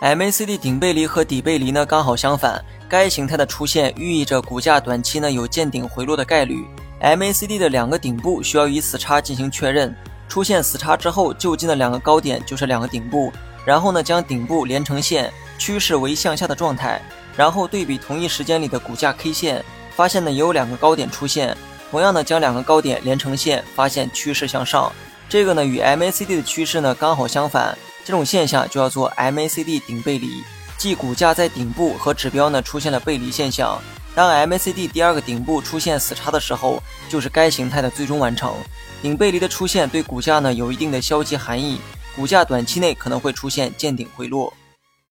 MACD 顶背离和底背离呢刚好相反，该形态的出现寓意着股价短期呢有见顶回落的概率。MACD 的两个顶部需要与死叉进行确认，出现死叉之后，就近的两个高点就是两个顶部，然后呢将顶部连成线，趋势为向下的状态，然后对比同一时间里的股价 K 线，发现呢也有两个高点出现，同样呢将两个高点连成线，发现趋势向上，这个呢与 MACD 的趋势呢刚好相反。这种现象就叫做 MACD 顶背离，即股价在顶部和指标呢出现了背离现象。当 MACD 第二个顶部出现死叉的时候，就是该形态的最终完成。顶背离的出现对股价呢有一定的消极含义，股价短期内可能会出现见顶回落。